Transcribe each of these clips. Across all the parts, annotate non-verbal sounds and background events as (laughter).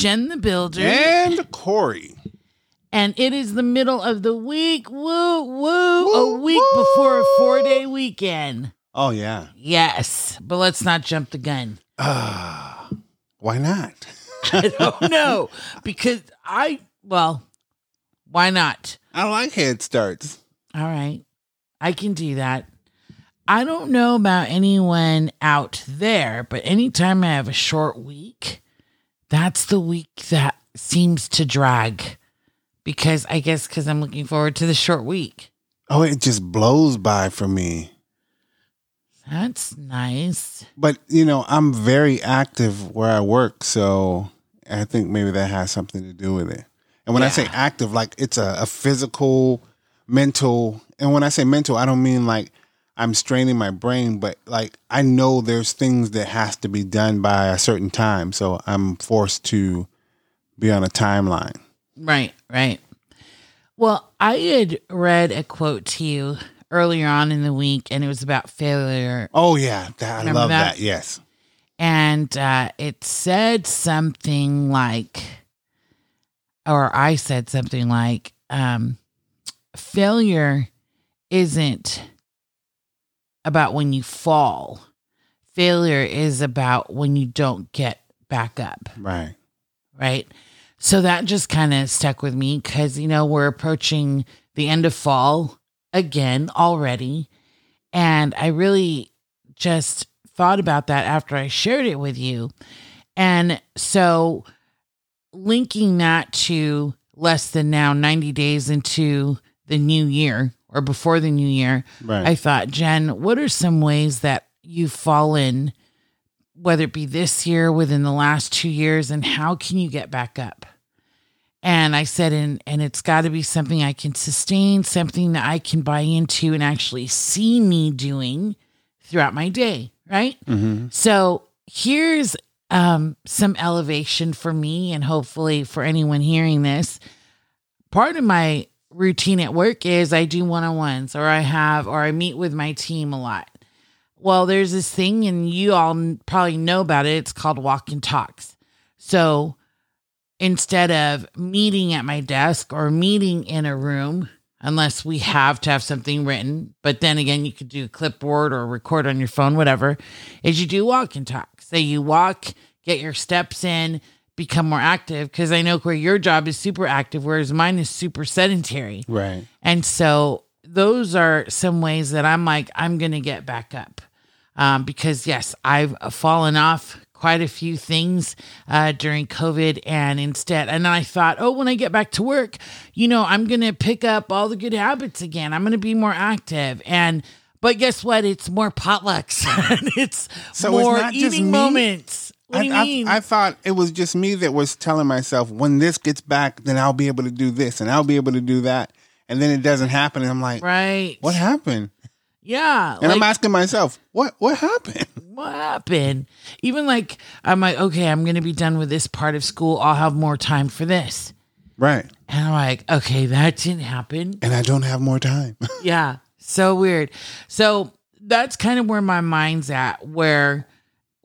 Jen the Builder. And Corey. And it is the middle of the week. Woo, woo. a week woo. before a four day weekend. Oh yeah. Yes. But let's not jump the gun. Ah, why not? (laughs) I don't know. Because I, well, why not? I like head starts. All right. I can do that. I don't know about anyone out there, but anytime I have a short week, that's the week that seems to drag because I guess because I'm looking forward to the short week. Oh, it just blows by for me. That's nice. But you know, I'm very active where I work, so I think maybe that has something to do with it. And when I say active, like it's a, a physical, mental, and when I say mental, I don't mean like I'm straining my brain, but like I know there's things that has to be done by a certain time, so I'm forced to be on a timeline. Right, right. Well, I had read a quote to you earlier on in the week, and it was about failure Oh yeah, that, I Remember love that? that. Yes. and uh, it said something like, or I said something like, um, failure isn't about when you fall. Failure is about when you don't get back up, Right. right? So that just kind of stuck with me because, you know, we're approaching the end of fall again already. And I really just thought about that after I shared it with you. And so linking that to less than now 90 days into the new year or before the new year, Right. I thought, Jen, what are some ways that you've fallen, whether it be this year, within the last two years, and how can you get back up? And I said, and and it's got to be something I can sustain, something that I can buy into and actually see me doing throughout my day, right? hmm So here's um, some elevation for me, and hopefully for anyone hearing this. Part of my routine at work is I do one on ones, or I have, or I meet with my team a lot. Well, there's this thing, and you all probably know about it. It's called walk and talks. So instead of meeting at my desk or meeting in a room, unless we have to have something written, but then again, you could do a clipboard or record on your phone, whatever, is you do walk and talk. So you walk, get your steps in, become more active. Because I know where your job is super active, whereas mine is super sedentary. Right. And so those are some ways that I'm like, I'm going to get back up. Um, because yes, I've fallen off quite a few things uh, during COVID. And instead, and I thought, oh, when I get back to work, you know, I'm going to pick up all the good habits again. I'm going to be more active. And, but guess what? It's more potlucks. (laughs) it's So more just eating moments. What I, do you I- mean? I thought it was just me that was telling myself, when this gets back, then I'll be able to do this and I'll be able to do that. And then it doesn't happen. And I'm like, right. what happened? Yeah. And I'm asking myself, what what happened? (laughs) what happened? Even like I'm like, okay, I'm gonna be done with this part of school. I'll have more time for this. Right. And I'm like, okay, that didn't happen. And I don't have more time. (laughs) Yeah. So weird. So that's kind of where my mind's at, where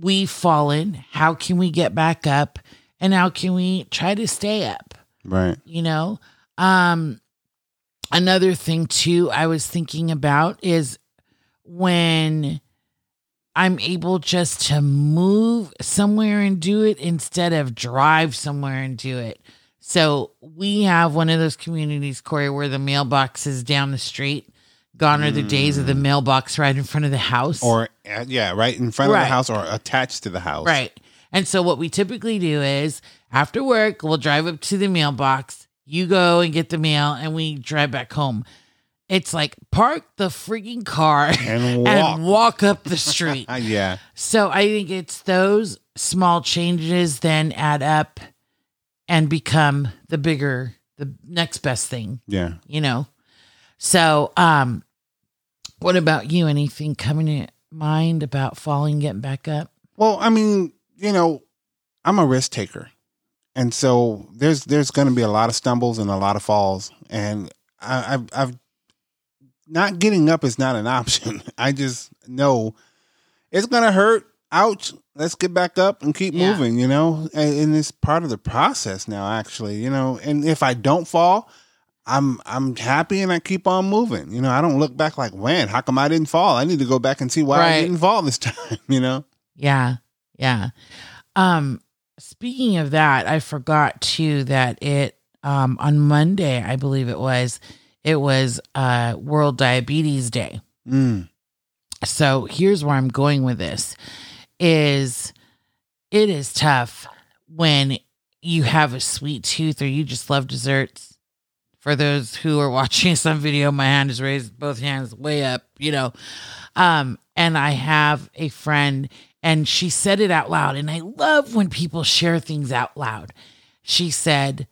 we've fallen. How can we get back up? And how can we try to stay up? right. you know um another thing too i was thinking about is when i'm able just to move somewhere and do it instead of drive somewhere and do it so we have one of those communities corey where the mailbox is down the street gone are the days of the mailbox right in front of the house Or, uh, yeah, right in front of Right. the house or attached to the house. Right. And so what we typically do is after work, we'll drive up to the mailbox. You go and get the mail and we drive back home. It's like park the freaking car And (laughs) walk. and walk up the (laughs) street. Uh, yeah. so I think it's those small changes then add up and become the bigger, the next best thing, Yeah. you know? So, um, what about you? Anything coming to mind about falling, getting back up? Well, I mean, you know, I'm a risk taker. And so there's there's going to be a lot of stumbles and a lot of falls, and I, I've I've not getting up is not an (laughs) option. I just know it's going to hurt. ouch, let's get back up and keep Yeah. moving, you know? And, and it's part of the process now, actually, you know? And if I don't fall, I'm I'm happy and I keep on moving. You know, I don't look back like, man, how come I didn't fall? I need to go back and see why I didn't fall this (laughs) time, you know? Yeah. Yeah. Um speaking of that, I forgot too that it um on Monday, I believe it was, it was uh World Diabetes Day. Mm. So here's where I'm going with this is it is tough when you have a sweet tooth or you just love desserts. For those who are watching (laughs) some video, my hand is raised, both hands way up, you know. Um, and I have a friend and she said it out loud. And I love when people share things out loud. She said,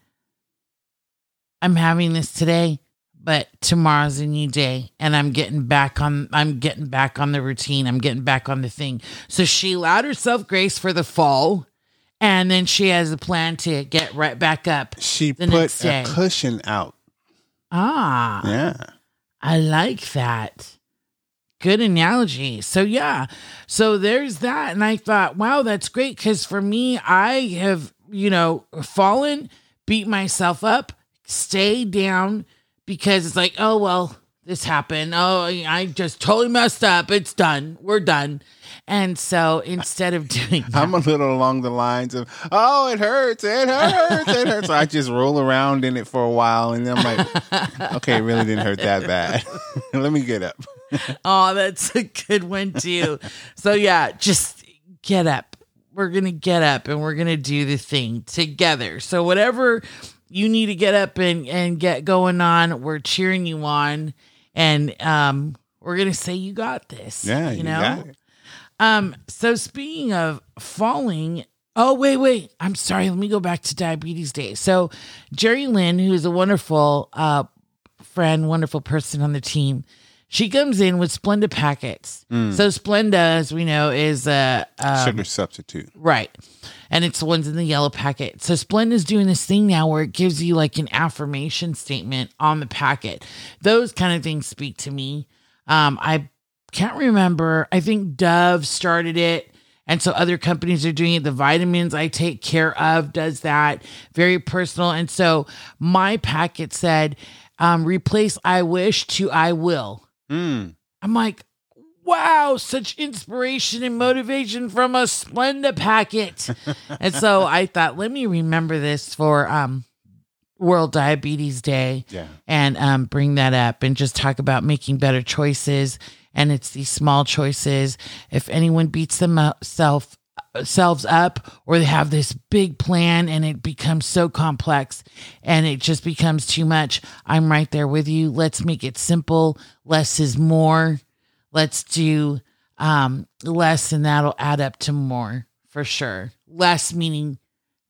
I'm having this today, but tomorrow's a new day and I'm getting back on I'm getting back on the routine. I'm getting back on the thing. So she allowed herself grace for the fall and then she has a plan to get right back up. She put a cushion out. Ah. Yeah. I like that. Good analogy. So yeah. So there's that and I thought, wow, that's great cuz for me I have, you know, fallen, beat myself up, stay down because it's like, oh well, this happened. Oh, I just totally messed up. It's done. We're done. And so instead of doing that, (laughs) I'm a little along the lines of, oh, it hurts, it hurts, it hurts. So I just roll around in it for a while, and then I'm like, (laughs) okay, it really didn't hurt that bad. (laughs) Let me get up. Oh, that's a good one too. so yeah, just get up. We're gonna get up and we're gonna do the thing together. So whatever you need to get up and and get going on, we're cheering you on, and um, we're gonna say you got this. Yeah, you you know. Um. So speaking of falling. Oh wait, wait! I'm sorry. Let me go back to Diabetes Day. So, Jerry Lynn, who's a wonderful uh, friend, wonderful person on the team, she comes in with Splenda packets. So Splenda, as we know, is a uh, Sugar substitute. right, and it's the ones in the yellow packet. So Splend is doing this thing now where it gives you like an affirmation statement on the packet. Those kind of things speak to me. Um, I can't remember. I think Dove started it. And so other companies are doing it. The vitamins I take care of does that. Very personal. And so my packet said, um, replace I wish to I will. Mm. I'm like, wow, such inspiration and motivation from a Splenda packet. (laughs) and so I thought, let me remember this for um World Diabetes Day Yeah. and um, bring that up and just talk about making better choices. And it's these small choices. If anyone beats themselves selves up or they have this big plan and it becomes so complex and it just becomes too much, I'm right there with you. Let's make it simple. Less is more. Let's do um, less and that'll add up to more for sure. Less meaning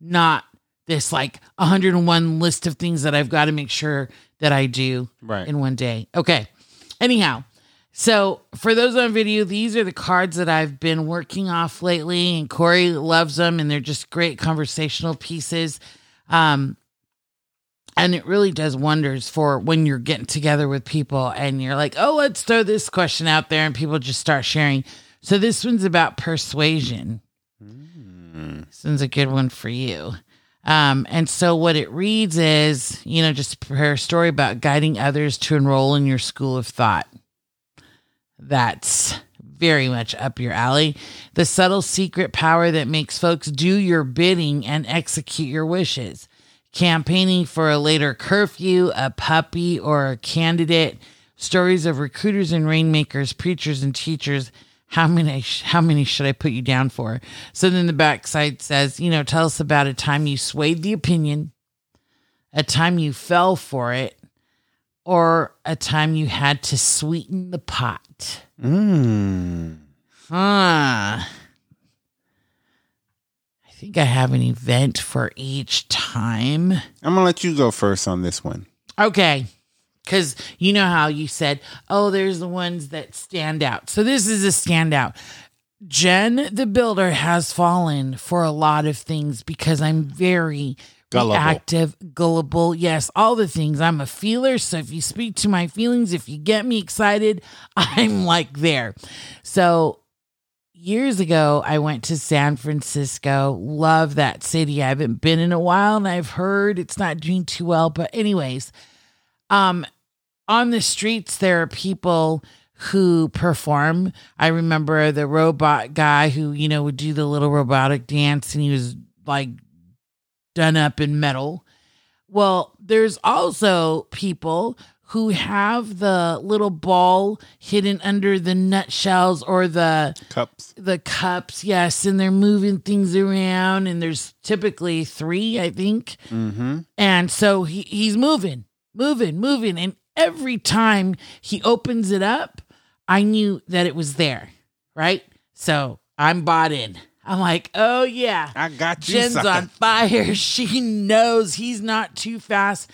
not this like 101 list of things that I've got to make sure that I do Right. in one day. Okay. Anyhow, so for those on video, these are the cards that I've been working off lately, and Corey loves them, and they're just great conversational pieces. Um, and it really does wonders for when you're getting together with people and you're like, oh, let's throw this question out there, and people just start sharing. So this one's about persuasion. This one's a good one for you. Um, and so what it reads is, you know, just prepare a story about guiding others to enroll in your school of thought. That's very much up your alley. The subtle secret power that makes folks do your bidding and execute your wishes. Campaigning for a later curfew, a puppy, or a candidate. Stories of recruiters and rainmakers, preachers and teachers. How many? (laughs) How many should I put you down for? So then the backside says, you know, tell us about a time you swayed the opinion, a time you fell for it, or a time you had to sweeten the pot. Mm. Huh. I think I have an event for each time. I'm gonna let you go first on this one. Okay. Because you know how you said, oh, there's the ones that stand out. So this is a standout. Jen the builder has fallen for a lot of things because I'm very Gullible. reactive, gullible. Yes, all the things. I'm a feeler. So if you speak to my feelings, if you get me excited, (laughs) I'm like there. So years ago, I went to San Francisco. Love that city. I haven't been in a while and I've heard it's not doing too well. But, anyways, um, on the streets, there are people who perform. I remember the robot guy who, you know, would do the little robotic dance and he was like done up in metal. Well, there's also people who have the little ball hidden under the nutshells or the Cups. the cups, yes, and they're moving things around and there's typically 3, I think. Mm-hmm. And so he, he's moving, moving, moving. And every time he opens it up, I knew that it was there. Right. So I'm bought in. I'm like, oh, yeah. I got you, Jen's sucker. on fire. (laughs) She knows he's not too fast.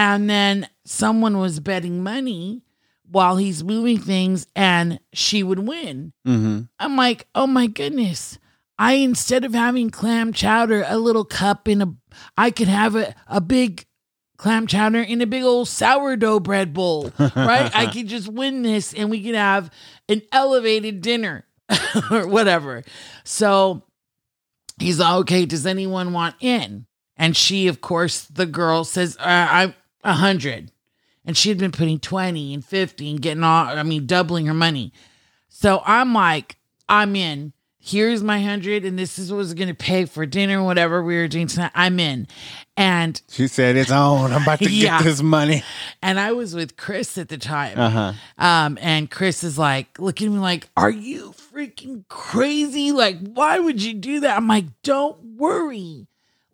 And then someone was betting money while he's moving things and she would win. Mm-hmm. I'm like, oh my goodness. I instead of having clam chowder, a little cup in a I could have a, a big clam chowder in a big old sourdough bread bowl. Right? I (laughs) could just win this and we could have an elevated dinner (laughs) or whatever. So he's like, okay, does anyone want in? And she, of course, the girl says, uh, I'm a hundred. And she had been putting 20 and 50 and getting all, I mean, doubling her money. So I'm like, I'm in. Here's my hundred, and this is what was going to pay for dinner, whatever we were doing tonight. I'm in. And She said it's on. I'm about to (laughs) Yeah. get this money. and I was with Chris at the time. Uh-huh. Um, and Chris is like looking at me like, Are you freaking crazy? Like, why would you do that? I'm like, Don't worry.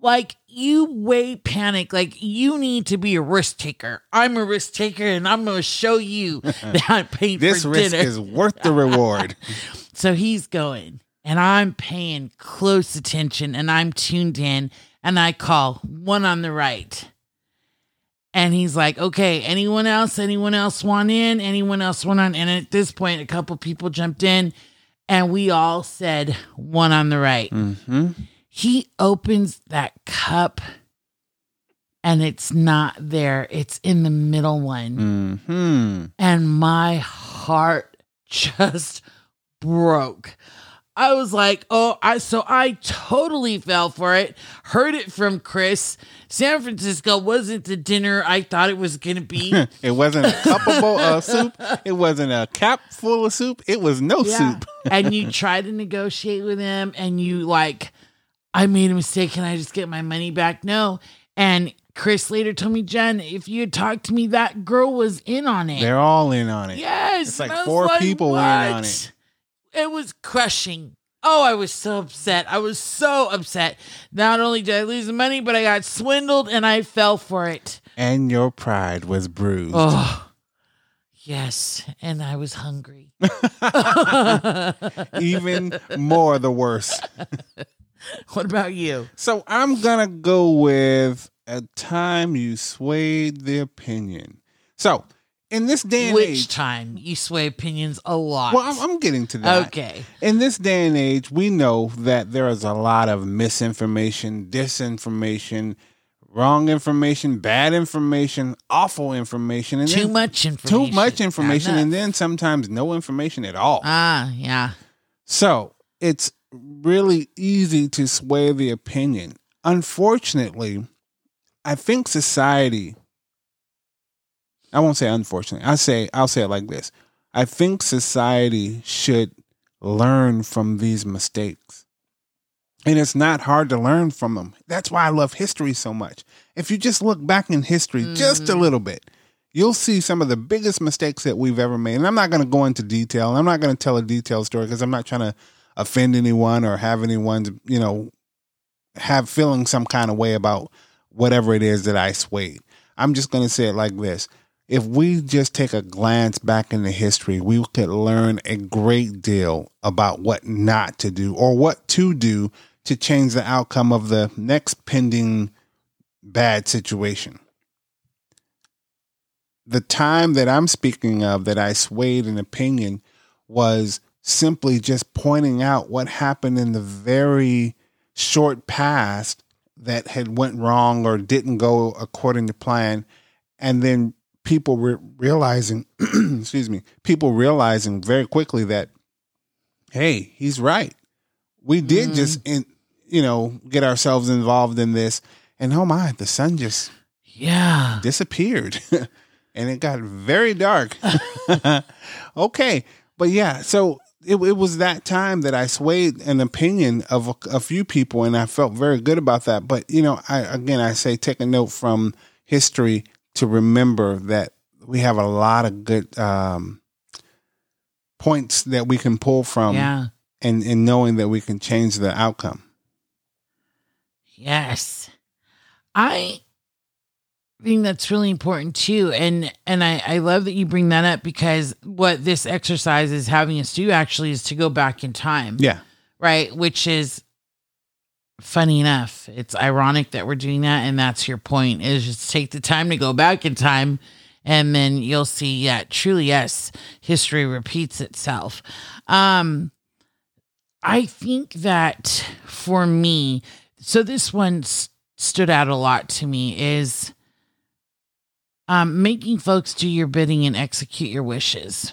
Like, you way panic. Like, you need to be a risk taker. I'm a risk taker, and I'm going to show you (laughs) that I'm paying This for risk dinner. is worth the reward. (laughs) So he's going, and I'm paying close attention, and I'm tuned in, and I call one on the right. And he's like, okay, anyone else? Anyone else want in? Anyone else want on? And at this point, a couple people jumped in, and we all said one on the right. mm-hmm. He opens that cup, and it's not there, it's in the middle one Mm-hmm. and my heart just broke. I was like, oh, I so I totally fell for it. Heard it from Chris. San Francisco wasn't the dinner I thought it was gonna be. (laughs) It wasn't a cuppable of (laughs) soup. It wasn't a cap full of soup. It was no Yeah. soup. and you (laughs) try to negotiate with him and you like, I made a mistake. Can I just get my money back? No. And Chris later told me, Jen, if you had talked to me, that girl was in on it. They're all in on it. Yes. It's like and I was four people were in on it. It was crushing. Oh, I was so upset. I was so upset. Not only did I lose the money, but I got swindled and I fell for it. And your pride was bruised. Oh, yes. And I was hungry. (laughs) Even more the worse. (laughs) (laughs) what about you? So I'm gonna go with a time you swayed the opinion. So in this day and Which age, time? You sway opinions a lot. well, I'm, I'm getting to that. okay. In this day and age, we know that there is a lot of misinformation, disinformation, wrong information, bad information, awful information, and Too much information. too much information, and then sometimes no information at all. Ah, yeah. So it's really easy to sway the opinion. Unfortunately, I think society, I won't say unfortunately, I say I'll say it like this. I think society should learn from these mistakes. And it's not hard to learn from them. That's why I love history so much. If you just look back in history just a Mhm. little bit, you'll see some of the biggest mistakes that we've ever made. And I'm not going to go into detail. I'm not going to tell a detailed story because I'm not trying to offend anyone or have anyone, you know, have feeling some kind of way about whatever it is that I swayed. I'm just going to say it like this. If we just take a glance back into history, we could learn a great deal about what not to do or what to do to change the outcome of the next pending bad situation. The time that I'm speaking of that I swayed an opinion was simply just pointing out what happened in the very short past that had went wrong or didn't go according to plan and then people re- realizing (clears throat) excuse me people realizing very quickly that hey, he's right. We did mm. just in you know get ourselves involved in this, and oh my, the sun just Yeah. disappeared (laughs) and it got very dark. (laughs) okay. But yeah, so it, it was that time that I swayed an opinion of a, a few people and I felt very good about that. But, you know, I, again, I say take a note from history to remember that we have a lot of good um, points that we can pull from yeah. and, and knowing that we can change the outcome. Yes. I think that's really important too. And and I, I love that you bring that up because what this exercise is having us do actually is to go back in time. Yeah. Right. Which is funny enough. It's ironic that we're doing that. And that's your point is just take the time to go back in time and then you'll see, yeah, truly, yes, history repeats itself. Um I think that for me, so this one s- stood out a lot to me is um, making folks do your bidding and execute your wishes.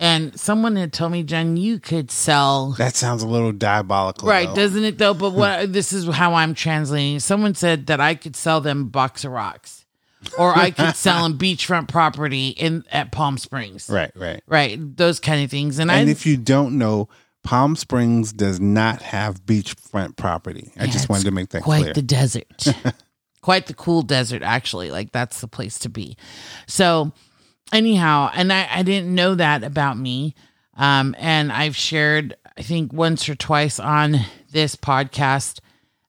And someone had told me, Jen, you could sell. That sounds a little diabolical. Right, though. doesn't it though? But what this is how I'm translating. Someone said that I could sell them a box of rocks, or I could sell them (laughs) beachfront property in at Palm Springs. Right, right. right, those kind of things. And, And I, if you don't know, Palm Springs does not have beachfront property. I Yeah, just wanted to make that clear. quite clear. the desert (laughs) quite the cool desert actually like that's the place to be so anyhow and i i didn't know that about me um and i've shared i think once or twice on this podcast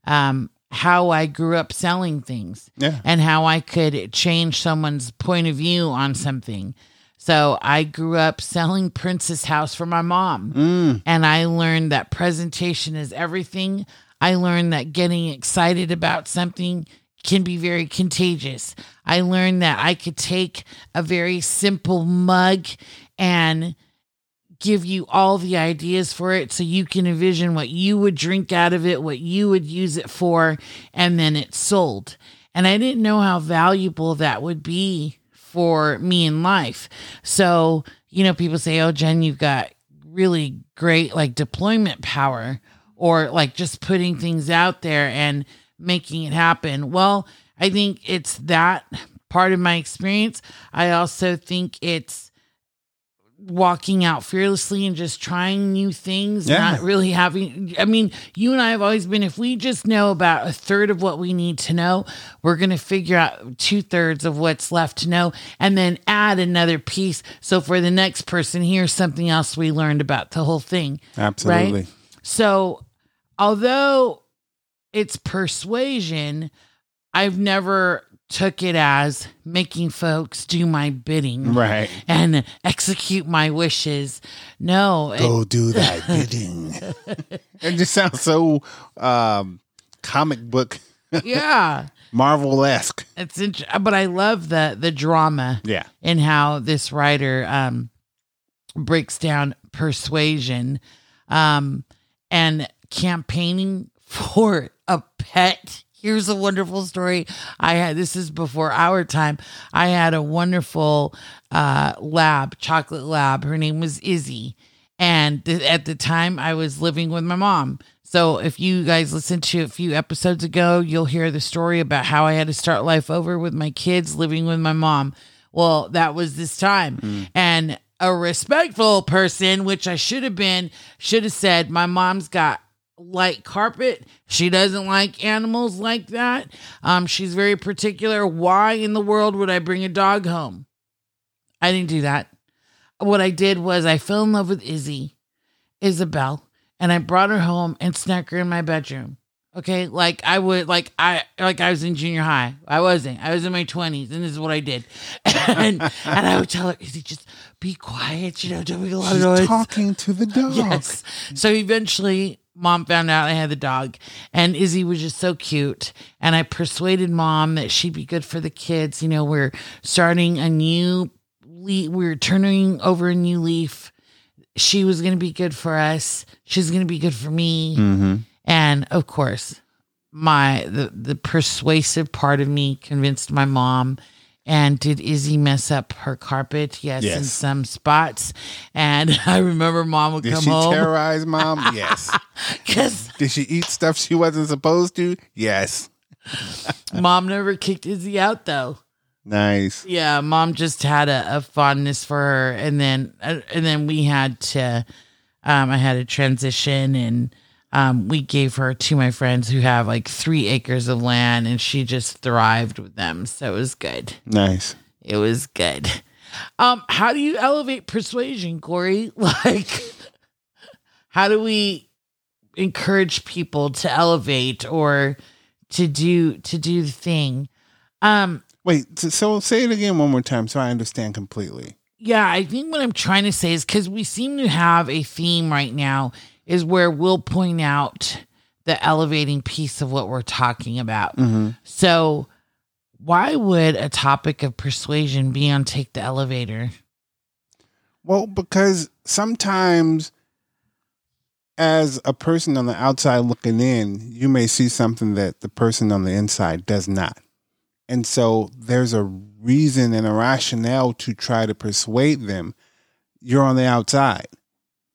um how i grew up selling things yeah. and how I could change someone's point of view on something. So I grew up selling Princess House for my mom. Mm. And I learned that presentation is everything. I learned that getting excited about something can be very contagious. I learned that I could take a very simple mug and give you all the ideas for it so you can envision what you would drink out of it, what you would use it for, and then it's sold. And I didn't know how valuable that would be for me in life. So, you know, people say, oh, Jen, you've got really great like deployment power or like just putting things out there and making it happen. Well, I think it's that part of my experience. I also think it's walking out fearlessly and just trying new things, Yeah. not really having. I mean, you and I have always been, if we just know about a third of what we need to know, we're going to figure out two thirds of what's left to know and then add another piece. So for the next person, here's something else we learned about the whole thing. Absolutely. Right? So, although it's persuasion, I've never took it as making folks do my bidding Right. and execute my wishes. No, it- Go do that (laughs) bidding. it just sounds so um, comic book yeah, (laughs) Marvel esque. it's int- but I love the the drama Yeah. in how this writer um breaks down persuasion um and campaigning (laughs) for a pet. Here's a wonderful story. I had this is before our time. I had a wonderful uh lab chocolate lab. Her name was izzy. And th- at the time i was living with my mom. So if you guys listened to a few episodes ago you'll hear the story about how i had to start life over with my kids living with my mom. Well that was this time. And a respectful person which i should have been should have said my mom's got light carpet. She doesn't like animals like that. Um she's very particular. Why in the world would i bring a dog home? I didn't do that. What i did was i fell in love with izzy isabel and i brought her home and snuck her in my bedroom. Okay? Like i would like i like i was in junior high. I wasn't. I was in my 20s and this is what i did. (laughs) And and i would tell her izzy just be quiet. You know don't make a lot of noise. talking to the (laughs) dog. Yes. So eventually, mom found out I had the dog, and Izzy was just so cute. And I persuaded mom that she'd be good for the kids. You know, we're starting a new, le- we're turning over a new leaf. She was going to be good for us. She's going to be good for me. Mm-hmm. And of course, my the the persuasive part of me convinced my mom, And did Izzy mess up her carpet? Yes, in some spots. And (laughs) I remember mom would Did come home. Did she terrorize mom? (laughs) yes. Did she eat stuff she wasn't supposed to? Yes. mom never kicked Izzy out though. Nice. Yeah, mom just had a, a fondness for her, and then uh, and then we had to, um, I had a transition, and um, we gave her to my friends who have like three acres of land, and she just thrived with them, so it was good. Nice. It was good. Um, how do you elevate persuasion, Corey? (laughs) Like, how do we encourage people to elevate or to do to do the thing? Um, Wait, so- so say it again one more time so I understand completely. Yeah, I think what I'm trying to say is because we seem to have a theme right now is where we'll point out the elevating piece of what we're talking about. Mm-hmm. So, why would a topic of persuasion be on Take the Elevator? Well, because sometimes as a person on the outside looking in, you may see something that the person on the inside does not. And so there's a reason and a rationale to try to persuade them you're on the outside.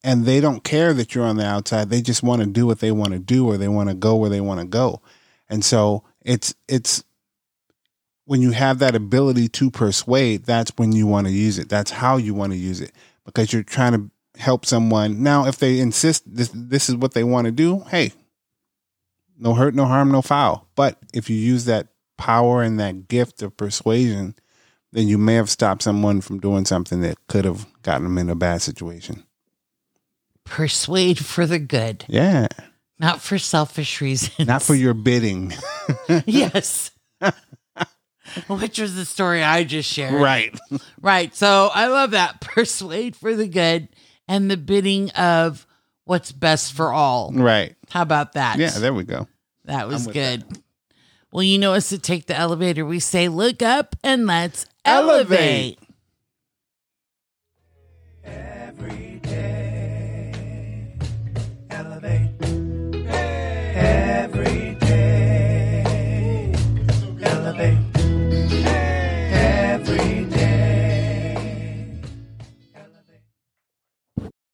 And they don't care that you're on the outside. They just want to do what they want to do or they want to go where they want to go. And so it's it's when you have that ability to persuade, that's when you want to use it. That's how you want to use it because you're trying to help someone. Now, if they insist this this is what they want to do, hey, no hurt, no harm, no foul. But if you use that power and that gift of persuasion, then you may have stopped someone from doing something that could have gotten them in a bad situation persuade for the good. Yeah. Not for selfish reasons. Not for your bidding. (laughs) yes. (laughs) Which was the story I just shared. Right. (laughs) Right. So I love that. Persuade for the good and the bidding of what's best for all. Right. How about that? Yeah, there we go. That was good. That. Well, you know us to take the elevator. We say, look up and let's elevate. elevate.